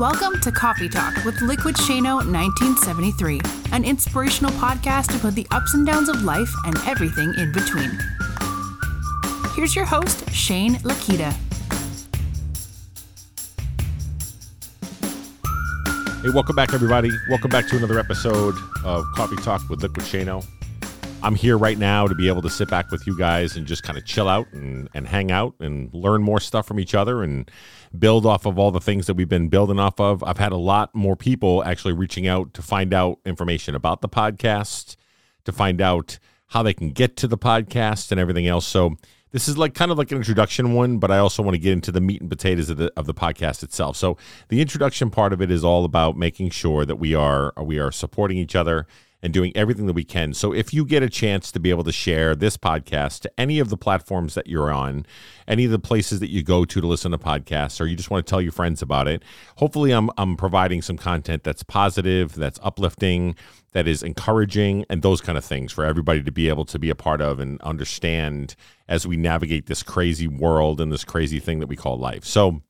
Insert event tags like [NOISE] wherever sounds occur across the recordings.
Welcome to Coffee Talk with Liquid Shano 1973, an inspirational podcast about the ups and downs of life and everything in between. Here's your host, Shane Lakita. Hey, welcome back, everybody. Welcome back to another episode of Coffee Talk with Liquid Shano. I'm here right now to be able to sit back with you guys and just kind of chill out and, and hang out and learn more stuff from each other and build off of all the things that we've been building off of. I've had a lot more people actually reaching out to find out information about the podcast, to find out how they can get to the podcast and everything else. So this is like kind of like an introduction one, but I also want to get into the meat and potatoes of the of the podcast itself. So the introduction part of it is all about making sure that we are we are supporting each other and doing everything that we can. So if you get a chance to be able to share this podcast to any of the platforms that you're on, any of the places that you go to to listen to podcasts, or you just want to tell your friends about it, hopefully I'm, I'm providing some content that's positive, that's uplifting, that is encouraging, and those kind of things for everybody to be able to be a part of and understand as we navigate this crazy world and this crazy thing that we call life. So,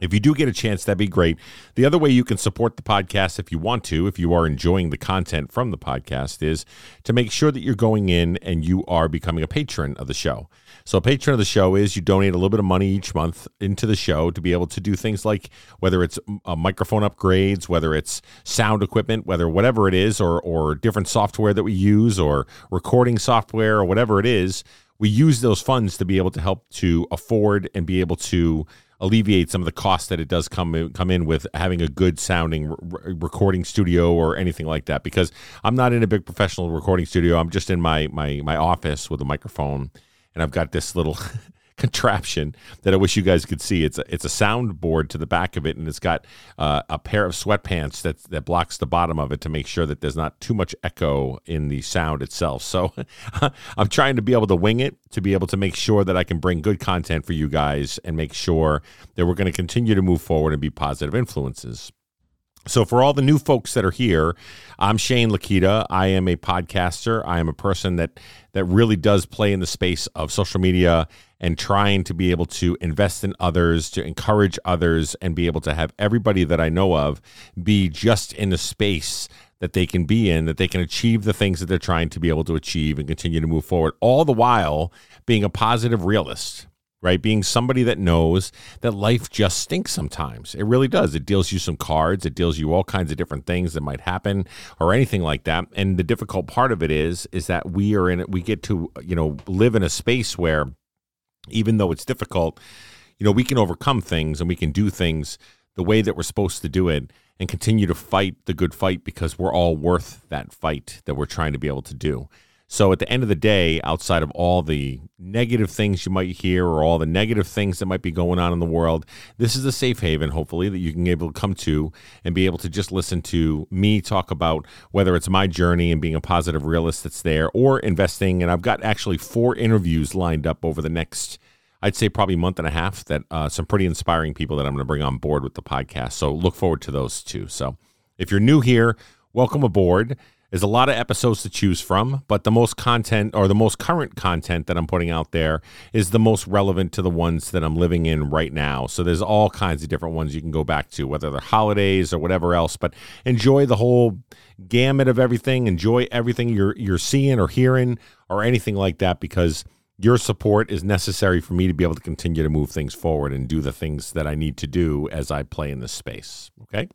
if you do get a chance, that'd be great. The other way you can support the podcast if you want to, if you are enjoying the content from the podcast, is to make sure that you're going in and you are becoming a patron of the show. So, a patron of the show is you donate a little bit of money each month into the show to be able to do things like whether it's uh, microphone upgrades, whether it's sound equipment, whether whatever it is, or, or different software that we use, or recording software, or whatever it is. We use those funds to be able to help to afford and be able to alleviate some of the costs that it does come in, come in with having a good sounding re- recording studio or anything like that. Because I'm not in a big professional recording studio. I'm just in my my my office with a microphone, and I've got this little [LAUGHS] contraption that I wish you guys could see. It's a, it's a soundboard to the back of it, and it's got uh, a pair of sweatpants that that blocks the bottom of it to make sure that there's not too much echo in the sound itself. So [LAUGHS] I'm trying to be able to wing it to be able to make sure that I can bring good content for you guys and make sure that we're going to continue to move forward and be positive influences. So, for all the new folks that are here, I'm Shane Lakita. I am a podcaster. I am a person that that really does play in the space of social media and trying to be able to invest in others, to encourage others, and be able to have everybody that I know of be just in the space that they can be in, that they can achieve the things that they're trying to be able to achieve and continue to move forward, all the while being a positive realist right? Being somebody that knows that life just stinks sometimes. It really does. It deals you some cards, it deals you all kinds of different things that might happen or anything like that. And the difficult part of it is is that we are in it we get to, you know, live in a space where even though it's difficult, you know, we can overcome things and we can do things the way that we're supposed to do it and continue to fight the good fight because we're all worth that fight that we're trying to be able to do. So at the end of the day, outside of all the negative things you might hear or all the negative things that might be going on in the world, this is a safe haven, hopefully, that you can be able to come to and be able to just listen to me talk about whether it's my journey and being a positive realist that's there or investing. And I've got actually four interviews lined up over the next I'd say probably month and a half that uh, some pretty inspiring people that I'm going to bring on board with the podcast. So look forward to those too. So if you're new here, welcome aboard. There's a lot of episodes to choose from, but the most content or the most current content that I'm putting out there is the most relevant to the ones that I'm living in right now. So there's all kinds of different ones you can go back to, whether they're holidays or whatever else. But enjoy the whole gamut of everything. Enjoy everything you're you're seeing or hearing or anything like that because your support is necessary for me to be able to continue to move things forward and do the things that I need to do as I play in this space. Okay.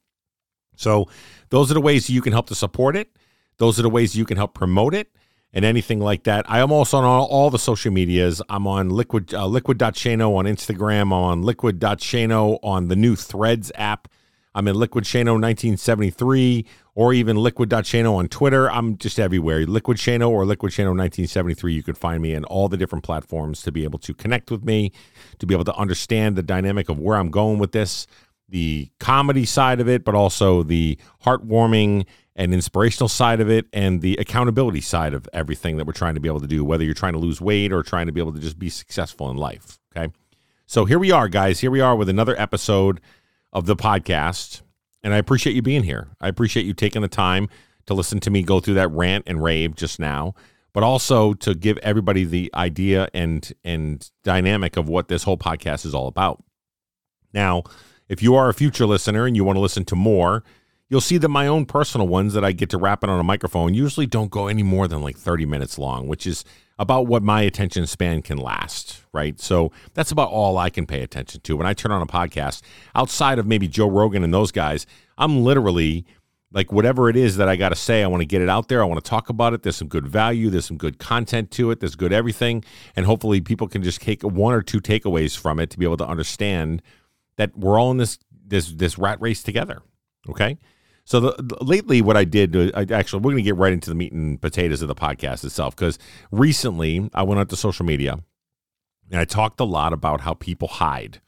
So, those are the ways you can help to support it. Those are the ways you can help promote it and anything like that. I am also on all, all the social medias. I'm on liquid uh, liquid.shano on Instagram. I'm on liquid.shano on the new Threads app. I'm in Liquid Shano 1973 or even Liquid Shano on Twitter. I'm just everywhere. Liquid Shano or Liquid Shano 1973. You can find me in all the different platforms to be able to connect with me, to be able to understand the dynamic of where I'm going with this, the comedy side of it, but also the heartwarming and inspirational side of it and the accountability side of everything that we're trying to be able to do, whether you're trying to lose weight or trying to be able to just be successful in life. Okay. So here we are, guys. Here we are with another episode of the podcast. And I appreciate you being here. I appreciate you taking the time to listen to me go through that rant and rave just now, but also to give everybody the idea and and dynamic of what this whole podcast is all about. Now, if you are a future listener and you want to listen to more, you'll see that my own personal ones that I get to wrap it on a microphone usually don't go any more than like 30 minutes long, which is about what my attention span can last, right? So that's about all I can pay attention to. When I turn on a podcast, outside of maybe Joe Rogan and those guys, I'm literally like whatever it is that I got to say, I want to get it out there. I want to talk about it. There's some good value. There's some good content to it. There's good everything. And hopefully people can just take one or two takeaways from it to be able to understand that we're all in this this this rat race together. Okay. So the, the, lately, what I did, uh, I, actually, we're going to get right into the meat and potatoes of the podcast itself because recently I went onto social media and I talked a lot about how people hide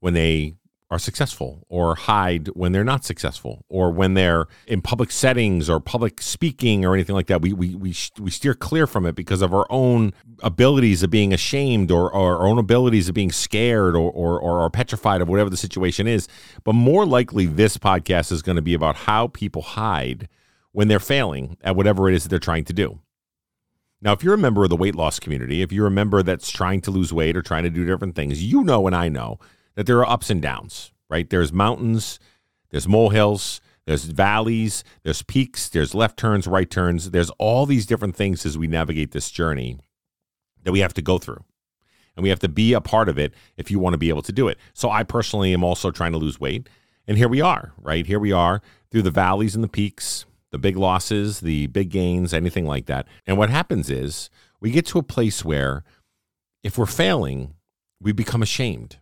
when they are successful or hide when they're not successful or when they're in public settings or public speaking or anything like that. We we we, we steer clear from it because of our own abilities of being ashamed or, or our own abilities of being scared or, or or or petrified of whatever the situation is. But more likely this podcast is going to be about how people hide when they're failing at whatever it is that they're trying to do. Now, if you're a member of the weight loss community, if you're a member that's trying to lose weight or trying to do different things, you know and I know that there are ups and downs, right? There's mountains, there's molehills, there's valleys, there's peaks, there's left turns, right turns. There's all these different things as we navigate this journey that we have to go through. And we have to be a part of it if you want to be able to do it. So I personally am also trying to lose weight. And here we are, right? Here we are through the valleys and the peaks, the big losses, the big gains, anything like that. And what happens is we get to a place where if we're failing, we become ashamed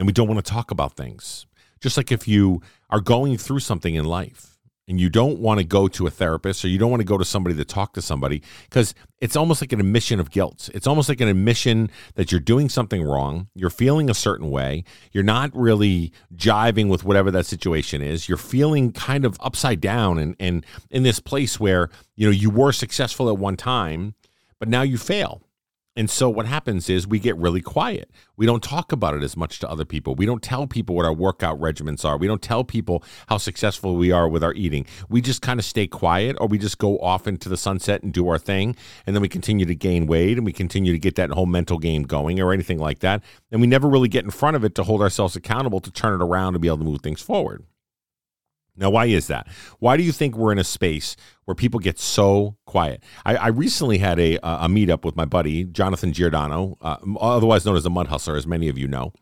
and we don't want to talk about things. Just like if you are going through something in life and you don't want to go to a therapist or you don't want to go to somebody to talk to somebody because it's almost like an admission of guilt. It's almost like an admission that you're doing something wrong, you're feeling a certain way, you're not really jiving with whatever that situation is. You're feeling kind of upside down and and in this place where, you know, you were successful at one time, but now you fail and so what happens is we get really quiet. We don't talk about it as much to other people. We don't tell people what our workout regimens are. We don't tell people how successful we are with our eating. We just kind of stay quiet or we just go off into the sunset and do our thing. And then we continue to gain weight and we continue to get that whole mental game going or anything like that. And we never really get in front of it to hold ourselves accountable to turn it around and be able to move things forward. Now, why is that? Why do you think we're in a space where people get so quiet? I, I recently had a, a meetup with my buddy, Jonathan Giordano, uh, otherwise known as the Mud Hustler, as many of you know.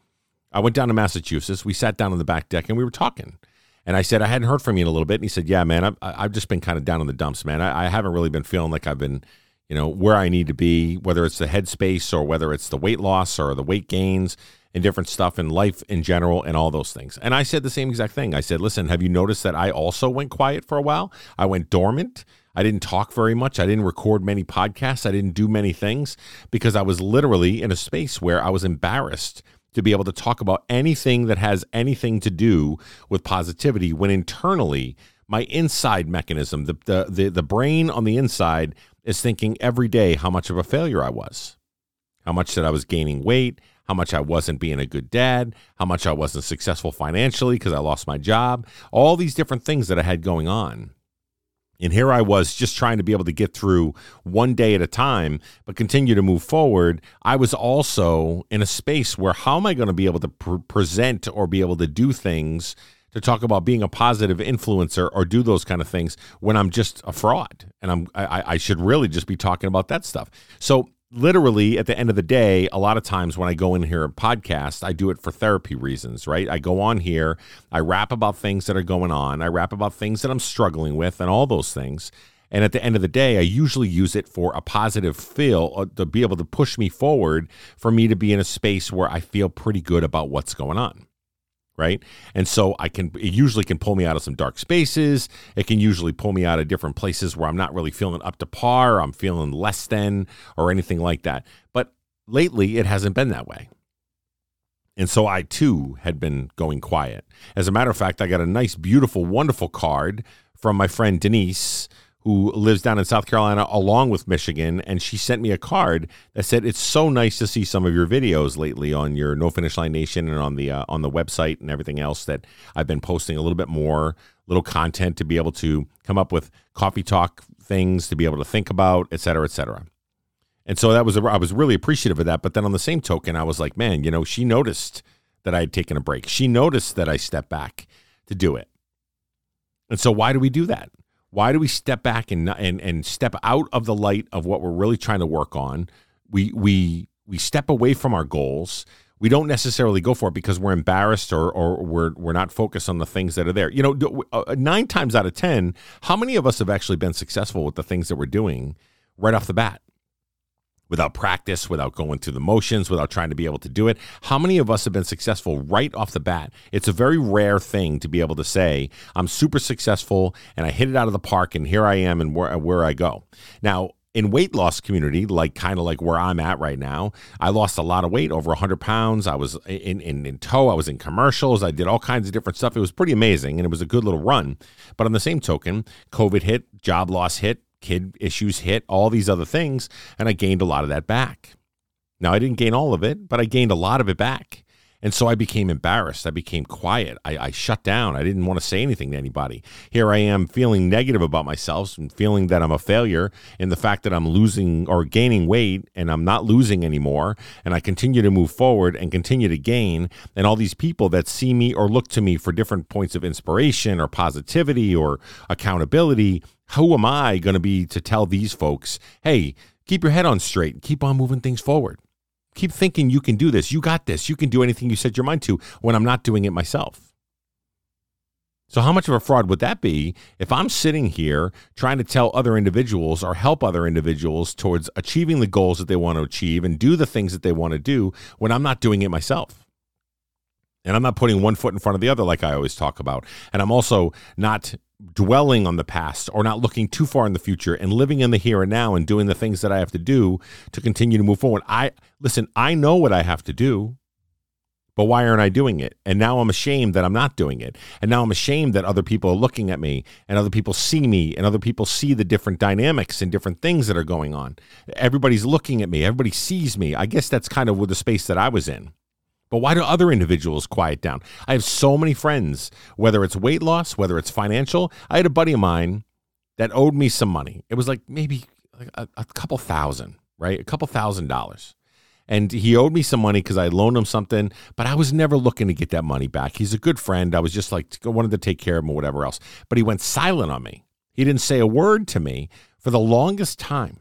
I went down to Massachusetts. We sat down on the back deck and we were talking. And I said, I hadn't heard from you in a little bit. And he said, Yeah, man, I've, I've just been kind of down in the dumps, man. I, I haven't really been feeling like I've been, you know, where I need to be, whether it's the headspace or whether it's the weight loss or the weight gains and different stuff in life in general and all those things. And I said the same exact thing. I said, listen, have you noticed that I also went quiet for a while? I went dormant. I didn't talk very much. I didn't record many podcasts. I didn't do many things because I was literally in a space where I was embarrassed to be able to talk about anything that has anything to do with positivity when internally my inside mechanism, the, the, the, the brain on the inside is thinking every day how much of a failure I was, how much that I was gaining weight, how much I wasn't being a good dad, how much I wasn't successful financially because I lost my job, all these different things that I had going on. And here I was just trying to be able to get through one day at a time, but continue to move forward. I was also in a space where how am I going to be able to pre- present or be able to do things to talk about being a positive influencer or do those kind of things when I'm just a fraud and I'm I, I should really just be talking about that stuff. So literally at the end of the day a lot of times when i go in here and podcast i do it for therapy reasons right? I go on here i rap about things that are going on i rap about things that i'm struggling with and all those things. And at the end of the day i usually use it for a positive feel uh, to be able to push me forward for me to be in a space where i feel pretty good about what's going on right? And so I can it usually can pull me out of some dark spaces. It can usually pull me out of different places where I'm not really feeling up to par, I'm feeling less than or anything like that. But lately it hasn't been that way. And so I too had been going quiet. As a matter of fact, I got a nice, beautiful, wonderful card from my friend Denise who lives down in South Carolina along with Michigan, and she sent me a card that said, "It's so nice to see some of your videos lately on your No Finish Line Nation and on the uh, on the website and everything else that I've been posting a little bit more, little content to be able to come up with coffee talk things to be able to think about, et cetera, et cetera." And so that was a, I was really appreciative of that. But then on the same token, I was like, man, you know, she noticed that I had taken a break. She noticed that I stepped back to do it. And so, why do we do that? Why do we step back and and and step out of the light of what we're really trying to work on? We we we step away from our goals. We don't necessarily go for it because we're embarrassed or or we're we're not focused on the things that are there. You know, uh, nine times out of ten, how many of us have actually been successful with the things that we're doing right off the bat? Without practice, without going through the motions, without trying to be able to do it. How many of us have been successful right off the bat? It's a very rare thing to be able to say, I'm super successful and I hit it out of the park and here I am and where, where I go. Now, in weight loss community, like kind of like where I'm at right now, I lost a lot of weight, over 100 pounds. I was in, in, in tow. I was in commercials. I did all kinds of different stuff. It was pretty amazing and it was a good little run. But on the same token, COVID hit, job loss hit, kid issues hit, all these other things, and I gained a lot of that back. Now, I didn't gain all of it, but I gained a lot of it back. And so I became embarrassed. I became quiet. I, I, shut down. I didn't want to say anything to anybody. Here I am feeling negative about myself and feeling that I'm a failure in the fact that I'm losing or gaining weight and I'm not losing anymore. And I continue to move forward and continue to gain. And all these people that see me or look to me for different points of inspiration or positivity or accountability who am I going to be to tell these folks, hey, keep your head on straight, keep on moving things forward? Keep thinking you can do this. You got this. You can do anything you set your mind to when I'm not doing it myself. So, how much of a fraud would that be if I'm sitting here trying to tell other individuals or help other individuals towards achieving the goals that they want to achieve and do the things that they want to do when I'm not doing it myself? And I'm not putting one foot in front of the other like I always talk about. And I'm also not dwelling on the past or not looking too far in the future and living in the here and now and doing the things that I have to do to continue to move forward. I listen, I know what I have to do, but why aren't I doing it? And now I'm ashamed that I'm not doing it. And now I'm ashamed that other people are looking at me and other people see me and other people see the different dynamics and different things that are going on. Everybody's looking at me, everybody sees me. I guess that's kind of the space that I was in. But why do other individuals quiet down? I have so many friends, whether it's weight loss, whether it's financial. I had a buddy of mine that owed me some money. It was like maybe a, a couple thousand, right? A couple thousand dollars. And he owed me some money because I loaned him something, but I was never looking to get that money back. He's a good friend. I was just like, wanted to take care of him or whatever else. But he went silent on me. He didn't say a word to me for the longest time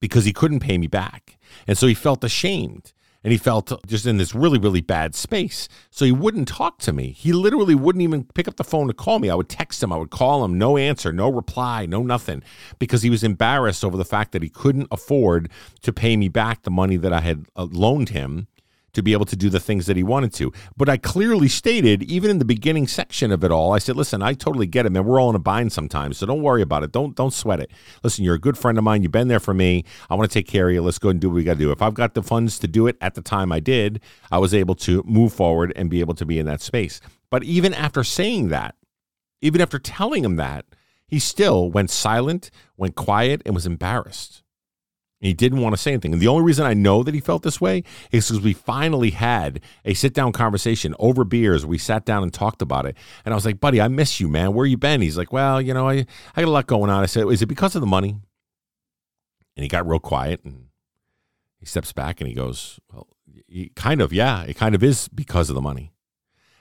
because he couldn't pay me back. And so he felt ashamed and he felt just in this really, really bad space. So he wouldn't talk to me. He literally wouldn't even pick up the phone to call me. I would text him, I would call him, no answer, no reply, no nothing, because he was embarrassed over the fact that he couldn't afford to pay me back the money that I had uh, loaned him to be able to do the things that he wanted to. But I clearly stated, even in the beginning section of it all, I said, "Listen, I totally get it, man. We're all in a bind sometimes, so don't worry about it. Don't don't sweat it. Listen, you're a good friend of mine. You've been there for me. I want to take care of you. Let's go and do what we got to do. If I've got the funds to do it at the time I did, I was able to move forward and be able to be in that space. But even after saying that, even after telling him that, he still went silent, went quiet, and was embarrassed. And he didn't want to say anything. And the only reason I know that he felt this way is because we finally had a sit down conversation over beers. We sat down and talked about it. And I was like, buddy, I miss you, man. Where you been? He's like, well, you know, I, I got a lot going on. I said, is it because of the money? And he got real quiet and he steps back and he goes, well, kind of, yeah, it kind of is because of the money.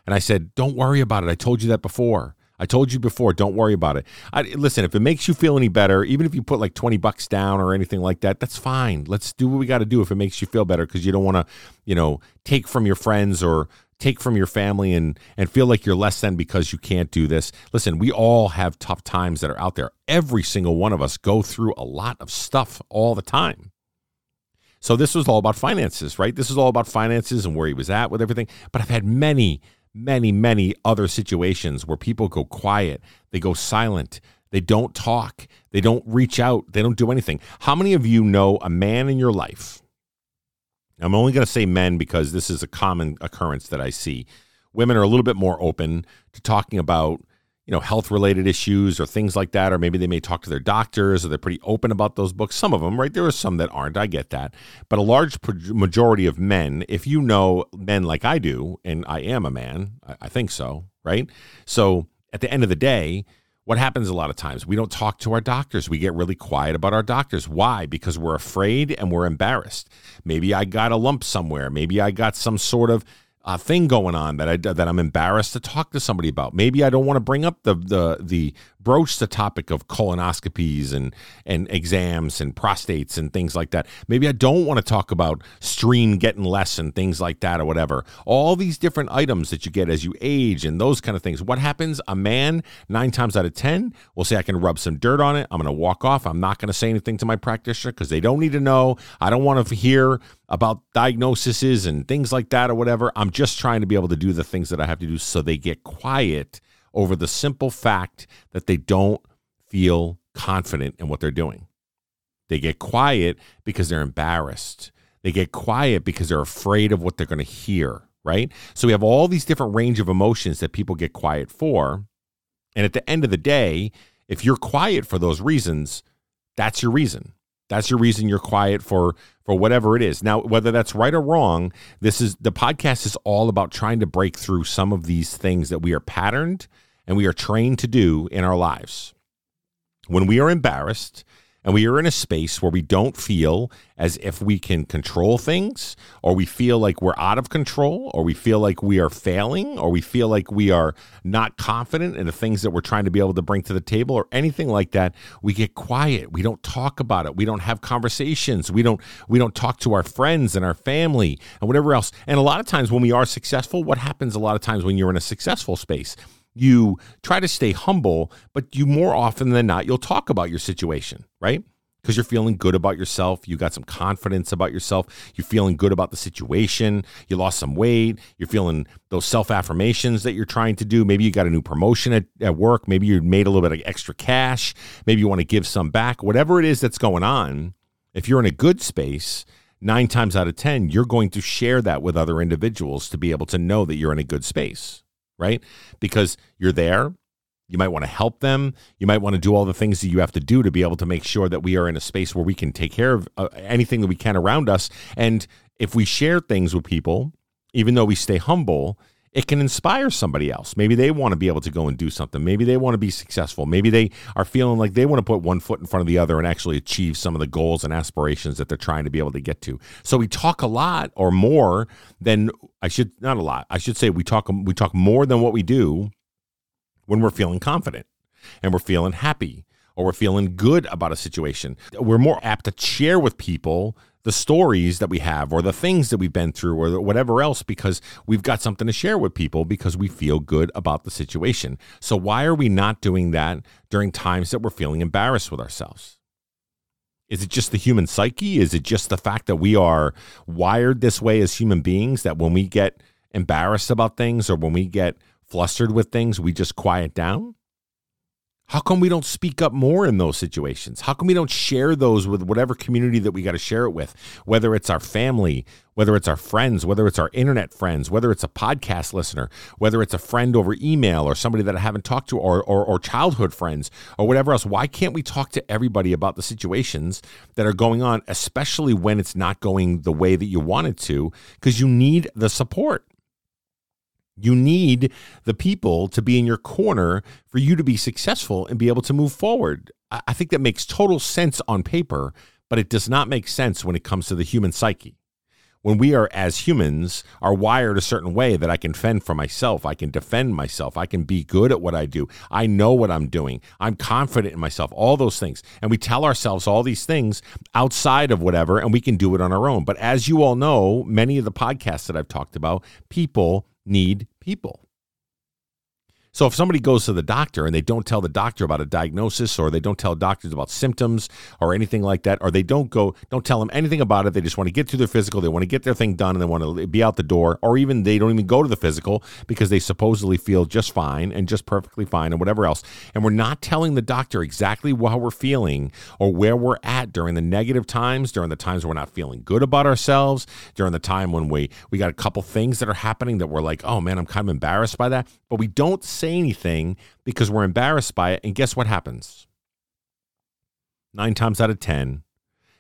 And I said, don't worry about it. I told you that before. I told you before, don't worry about it. I, listen, if it makes you feel any better, even if you put like 20 bucks down or anything like that, that's fine. Let's do what we got to do if it makes you feel better because you don't want to, you know, take from your friends or take from your family and and feel like you're less than because you can't do this. Listen, we all have tough times that are out there. Every single one of us go through a lot of stuff all the time. So this was all about finances, right? This is all about finances and where he was at with everything. But I've had many many, many other situations where people go quiet, they go silent, they don't talk, they don't reach out, they don't do anything. How many of you know a man in your life? I'm only going to say men because this is a common occurrence that I see. Women are a little bit more open to talking about you know health related issues or things like that or maybe they may talk to their doctors or they're pretty open about those books. Some of them right? There are some that aren't. I get that. But a large majority of men if you know men like i do and i am a man i, I think so right? So at the end of the day what happens a lot of times? We don't talk to our doctors. We get really quiet about our doctors. Why? Because we're afraid and we're embarrassed. Maybe i got a lump somewhere. Maybe i got some sort of uh, thing going on that I that I'm embarrassed to talk to somebody about. Maybe I don't want to bring up the the the broach the topic of colonoscopies and and exams and prostates and things like that. Maybe I don't want to talk about stream getting less and things like that or whatever. All these different items that you get as you age and those kind of things. What happens? A man nine times out of ten will say I can rub some dirt on it. I'm going to walk off. I'm not going to say anything to my practitioner because they don't need to know. I don't want to hear about diagnoses and things like that or whatever. I'm just trying to be able to do the things that I have to do so they get quiet over the simple fact that they don't feel confident in what they're doing. They get quiet because they're embarrassed. They get quiet because they're afraid of what they're going to hear, right? So we have all these different range of emotions that people get quiet for. And at the end of the day, if you're quiet for those reasons, that's your reason. That's your reason you're quiet for for whatever it is. Now, whether that's right or wrong, this is the podcast is all about trying to break through some of these things that we are patterned and we are trained to do in our lives. When we are embarrassed, and we are in a space where we don't feel as if we can control things, or we feel like we're out of control, or we feel like we are failing, or we feel like we are not confident in the things that we're trying to be able to bring to the table, or anything like that, we get quiet. We don't talk about it. We don't have conversations. We don't we don't talk to our friends and our family and whatever else. And a lot of times when we are successful, what happens a lot of times when you're in a successful space? You try to stay humble, but you more often than not, you'll talk about your situation, right? Because you're feeling good about yourself. You got some confidence about yourself. You're feeling good about the situation. You lost some weight. You're feeling those self affirmations that you're trying to do. Maybe you got a new promotion at, at work. Maybe you made a little bit of extra cash. Maybe you want to give some back. Whatever it is that's going on, if you're in a good space, nine times out of 10, you're going to share that with other individuals to be able to know that you're in a good space right? Because you're there. You might want to help them. You might want to do all the things that you have to do to be able to make sure that we are in a space where we can take care of uh, anything that we can around us. And if we share things with people, even though we stay humble, it can inspire somebody else. Maybe they want to be able to go and do something. Maybe they want to be successful. Maybe they are feeling like they want to put one foot in front of the other and actually achieve some of the goals and aspirations that they're trying to be able to get to. So we talk a lot or more than I should not a lot. I should say we talk we talk more than what we do when we're feeling confident and we're feeling happy or we're feeling good about a situation. We're more apt to share with people the stories that we have or the things that we've been through or whatever else because we've got something to share with people because we feel good about the situation. So, why are we not doing that during times that we're feeling embarrassed with ourselves? Is it just the human psyche? Is it just the fact that we are wired this way as human beings that when we get embarrassed about things or when we get flustered with things, we just quiet down? How come we don't speak up more in those situations? How come we don't share those with whatever community that we got to share it with? Whether it's our family, whether it's our friends, whether it's our internet friends, whether it's a podcast listener, whether it's a friend over email or somebody that I haven't talked to, or, or, or childhood friends, or whatever else. Why can't we talk to everybody about the situations that are going on, especially when it's not going the way that you want it to? Because you need the support. You need the people to be in your corner for you to be successful and be able to move forward. I think that makes total sense on paper, but it does not make sense when it comes to the human psyche. When we are, as humans, are wired a certain way that I can fend for myself, I can defend myself, I can be good at what I do, I know what I'm doing, I'm confident in myself, all those things. And we tell ourselves all these things outside of whatever, and we can do it on our own. But as you all know, many of the podcasts that I've talked about, people need people. So if somebody goes to the doctor and they don't tell the doctor about a diagnosis or they don't tell doctors about symptoms or anything like that or they don't go don't tell them anything about it, they just want to get through their physical, they want to get their thing done and they want to be out the door or even they don't even go to the physical because they supposedly feel just fine and just perfectly fine and whatever else. And we're not telling the doctor exactly how we're feeling or where we're at during the negative times, during the times we're not feeling good about ourselves, during the time when we we got a couple things that are happening that we're like, "Oh man, I'm kind of embarrassed by that." But we don't say anything because we're embarrassed by it. And guess what happens? Nine times out of 10,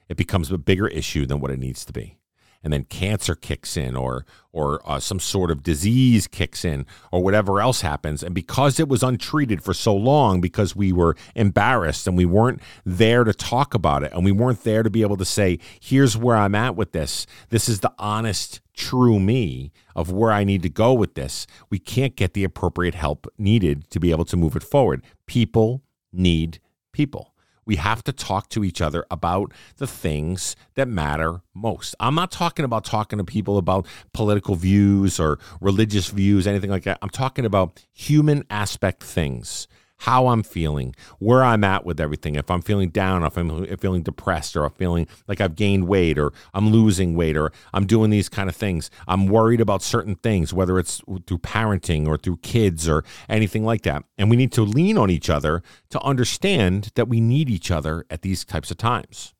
it becomes a bigger issue than what it needs to be. And then cancer kicks in or or uh, some sort of disease kicks in or whatever else happens. And because it was untreated for so long because we were embarrassed and we weren't there to talk about it and we weren't there to be able to say here's where I'm at with this. This is the honest true me of where I need to go with this. We can't get the appropriate help needed to be able to move it forward. People need people we have to talk to each other about the things that matter most. I'm not talking about talking to people about political views or religious views, anything like that. I'm talking about human aspect things how I'm feeling, where I'm at with everything. If I'm feeling down, if I'm feeling depressed, or I'm feeling like I've gained weight, or I'm losing weight, or I'm doing these kind of things. I'm worried about certain things, whether it's through parenting or through kids or anything like that. And we need to lean on each other to understand that we need each other at these types of times.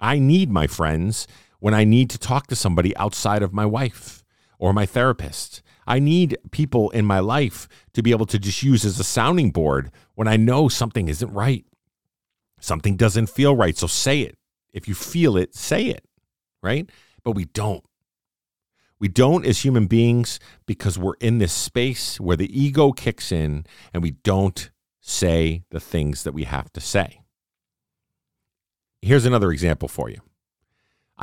I need my friends when I need to talk to somebody outside of my wife or my therapist. I need people in my life to be able to just use as a sounding board when I know something isn't right. Something doesn't feel right. So say it. If you feel it, say it, right? But we don't. We don't as human beings because we're in this space where the ego kicks in and we don't say the things that we have to say. Here's another example for you.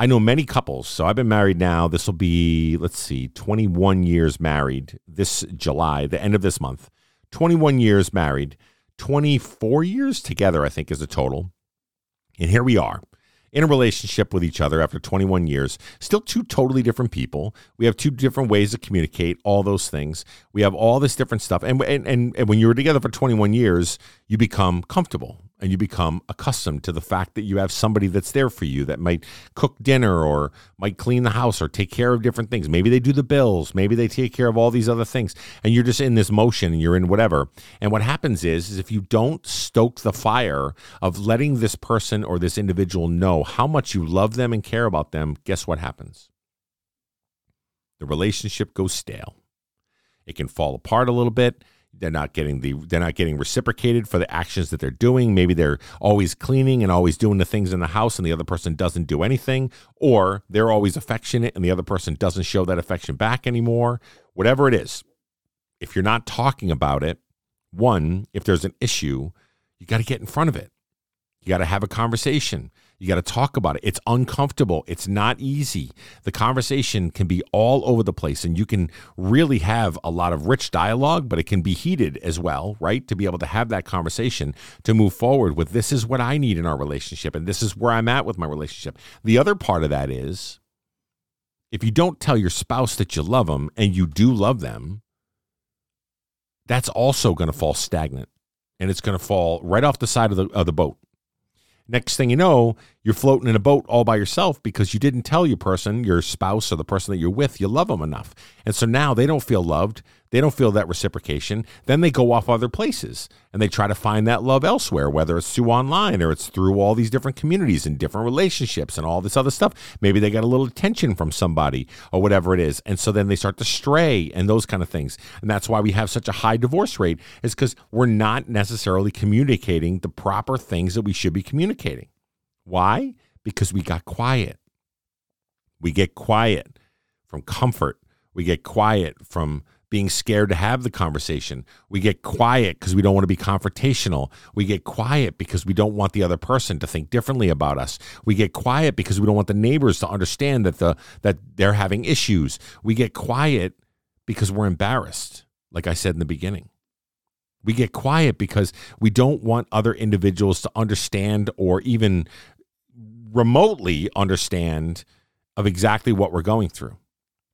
I know many couples. So I've been married now. This will be, let's see, 21 years married this July, the end of this month. 21 years married, 24 years together, I think, is a total. And here we are in a relationship with each other after 21 years. Still two totally different people. We have two different ways to communicate, all those things. We have all this different stuff. And, and, and, and when you're together for 21 years, you become comfortable and you become accustomed to the fact that you have somebody that's there for you that might cook dinner or might clean the house or take care of different things. Maybe they do the bills, maybe they take care of all these other things and you're just in this motion and you're in whatever. And what happens is is if you don't stoke the fire of letting this person or this individual know how much you love them and care about them, guess what happens? The relationship goes stale. It can fall apart a little bit they're not getting the they're not getting reciprocated for the actions that they're doing. Maybe they're always cleaning and always doing the things in the house and the other person doesn't do anything or they're always affectionate and the other person doesn't show that affection back anymore. Whatever it is if you're not talking about it one if there's an issue you got to get in front of it. You got to have a conversation you got to talk about it. It's uncomfortable. It's not easy. The conversation can be all over the place, and you can really have a lot of rich dialogue, but it can be heated as well, right? To be able to have that conversation to move forward with this is what I need in our relationship, and this is where I'm at with my relationship. The other part of that is if you don't tell your spouse that you love them and you do love them, that's also going to fall stagnant and it's going to fall right off the side of the, of the boat. Next thing you know, you're floating in a boat all by yourself because you didn't tell your person, your spouse or the person that you're with, you love them enough. And so now they don't feel loved. They don't feel that reciprocation. Then they go off other places and they try to find that love elsewhere, whether it's through online or it's through all these different communities and different relationships and all this other stuff. Maybe they got a little attention from somebody or whatever it is. And so then they start to stray and those kind of things. And that's why we have such a high divorce rate, is because we're not necessarily communicating the proper things that we should be communicating. Why? Because we got quiet. We get quiet from comfort. We get quiet from being scared to have the conversation. We get quiet because we don't want to be confrontational. We get quiet because we don't want the other person to think differently about us. We get quiet because we don't want the neighbors to understand that the that they're having issues. We get quiet because we're embarrassed, like I said in the beginning. We get quiet because we don't want other individuals to understand or even remotely understand of exactly what we're going through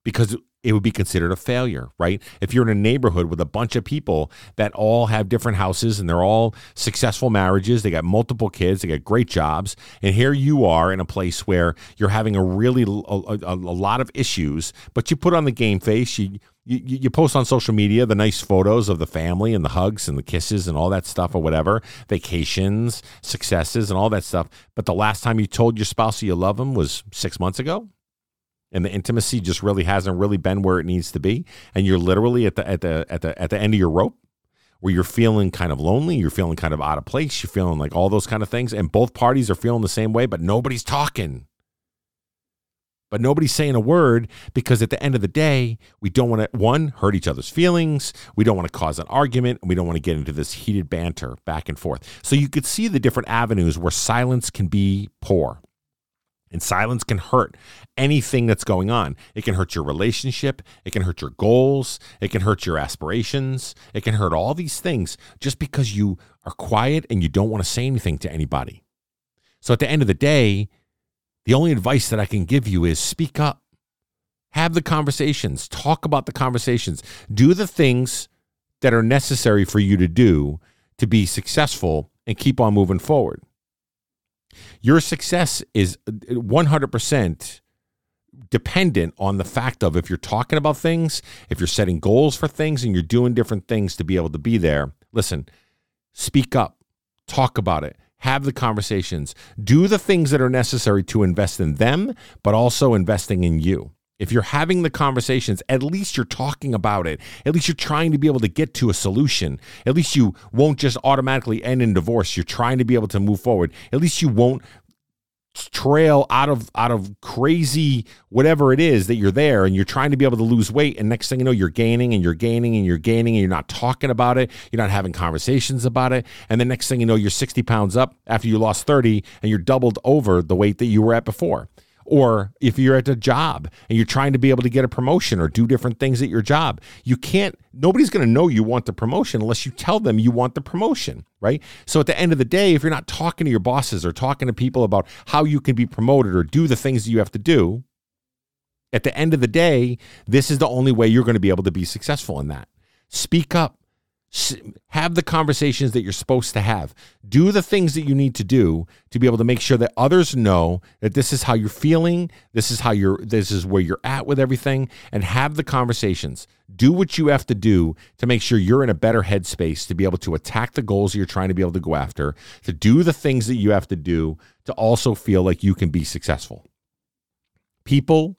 because it would be considered a failure, right? If you're in a neighborhood with a bunch of people that all have different houses and they're all successful marriages, they got multiple kids, they got great jobs, and here you are in a place where you're having a really a, a, a lot of issues, but you put on the game face, you you, you post on social media the nice photos of the family and the hugs and the kisses and all that stuff or whatever, vacations, successes, and all that stuff. But the last time you told your spouse you love them was six months ago, and the intimacy just really hasn't really been where it needs to be, and you're literally at the at the at the at the end of your rope. Where you're feeling kind of lonely, you're feeling kind of out of place, you're feeling like all those kind of things, and both parties are feeling the same way, but nobody's talking but nobody's saying a word because at the end of the day, we don't want to, one, hurt each other's feelings. We don't want to cause an argument. And we don't want to get into this heated banter back and forth. So you could see the different avenues where silence can be poor. And silence can hurt anything that's going on. It can hurt your relationship. It can hurt your goals. It can hurt your aspirations. It can hurt all these things just because you are quiet and you don't want to say anything to anybody. So at the end of the day, the only advice that I can give you is speak up, have the conversations, talk about the conversations, do the things that are necessary for you to do to be successful and keep on moving forward. Your success is uh, 100% dependent on the fact of if you're talking about things, if you're setting goals for things, and you're doing different things to be able to be there. Listen, speak up, talk about it, have the conversations, do the things that are necessary to invest in them, but also investing in you. If you're having the conversations, at least you're talking about it. At least you're trying to be able to get to a solution. At least you won't just automatically end in divorce. You're trying to be able to move forward. At least you won't trail out of out of crazy whatever it is that you're there and you're trying to be able to lose weight and next thing you know you're gaining and you're gaining and you're gaining and you're not talking about it you're not having conversations about it and the next thing you know you're 60 pounds up after you lost 30 and you're doubled over the weight that you were at before or if you're at a job and you're trying to be able to get a promotion or do different things at your job, you can't, nobody's going to know you want the promotion unless you tell them you want the promotion, right? So at the end of the day, if you're not talking to your bosses or talking to people about how you can be promoted or do the things that you have to do, at the end of the day, this is the only way you're going to be able to be successful in that. Speak up have the conversations that you're supposed to have. Do the things that you need to do to be able to make sure that others know that this is how you're feeling, this is how you're this is where you're at with everything and have the conversations. Do what you have to do to make sure you're in a better headspace to be able to attack the goals you're trying to be able to go after, to do the things that you have to do to also feel like you can be successful. People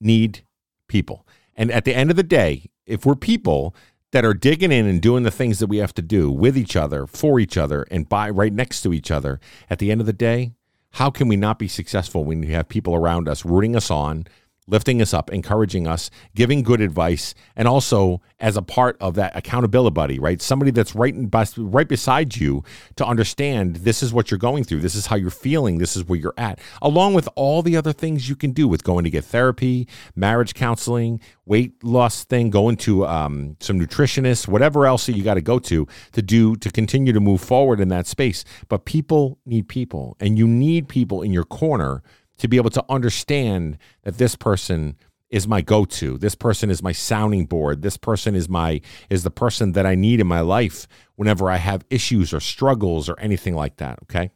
need people. And at the end of the day, if we're people, that are digging in and doing the things that we have to do with each other, for each other, and by right next to each other, at the end of the day, how can we not be successful when we have people around us rooting us on, lifting us up, encouraging us, giving good advice, and also as a part of that accountability buddy, right? Somebody that's right in, right beside you to understand this is what you're going through, this is how you're feeling, this is where you're at, along with all the other things you can do with going to get therapy, marriage counseling, weight loss thing, going to um, some nutritionists, whatever else that you got to go to to do to continue to move forward in that space. But people need people, and you need people in your corner to be able to understand that this person is my go-to this person is my sounding board this person is my is the person that i need in my life whenever i have issues or struggles or anything like that okay?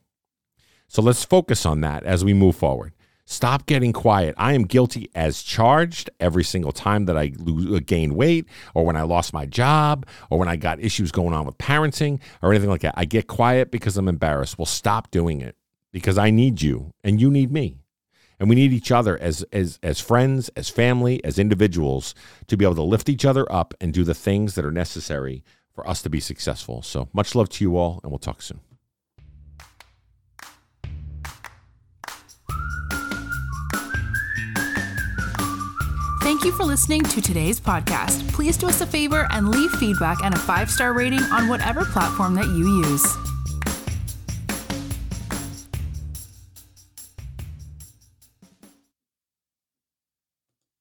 So let's focus on that as we move forward. Stop getting quiet. I am guilty as charged every single time that i lose, uh, gain weight or when i lost my job or when i got issues going on with parenting or anything like that. I get quiet because i'm embarrassed. Well stop doing it because i need you and you need me and we need each other as as as friends, as family, as individuals to be able to lift each other up and do the things that are necessary for us to be successful. So much love to you all, and we'll talk soon. Thank you for listening to today's podcast. Please do us a favor and leave feedback and a five star rating on whatever platform that you use.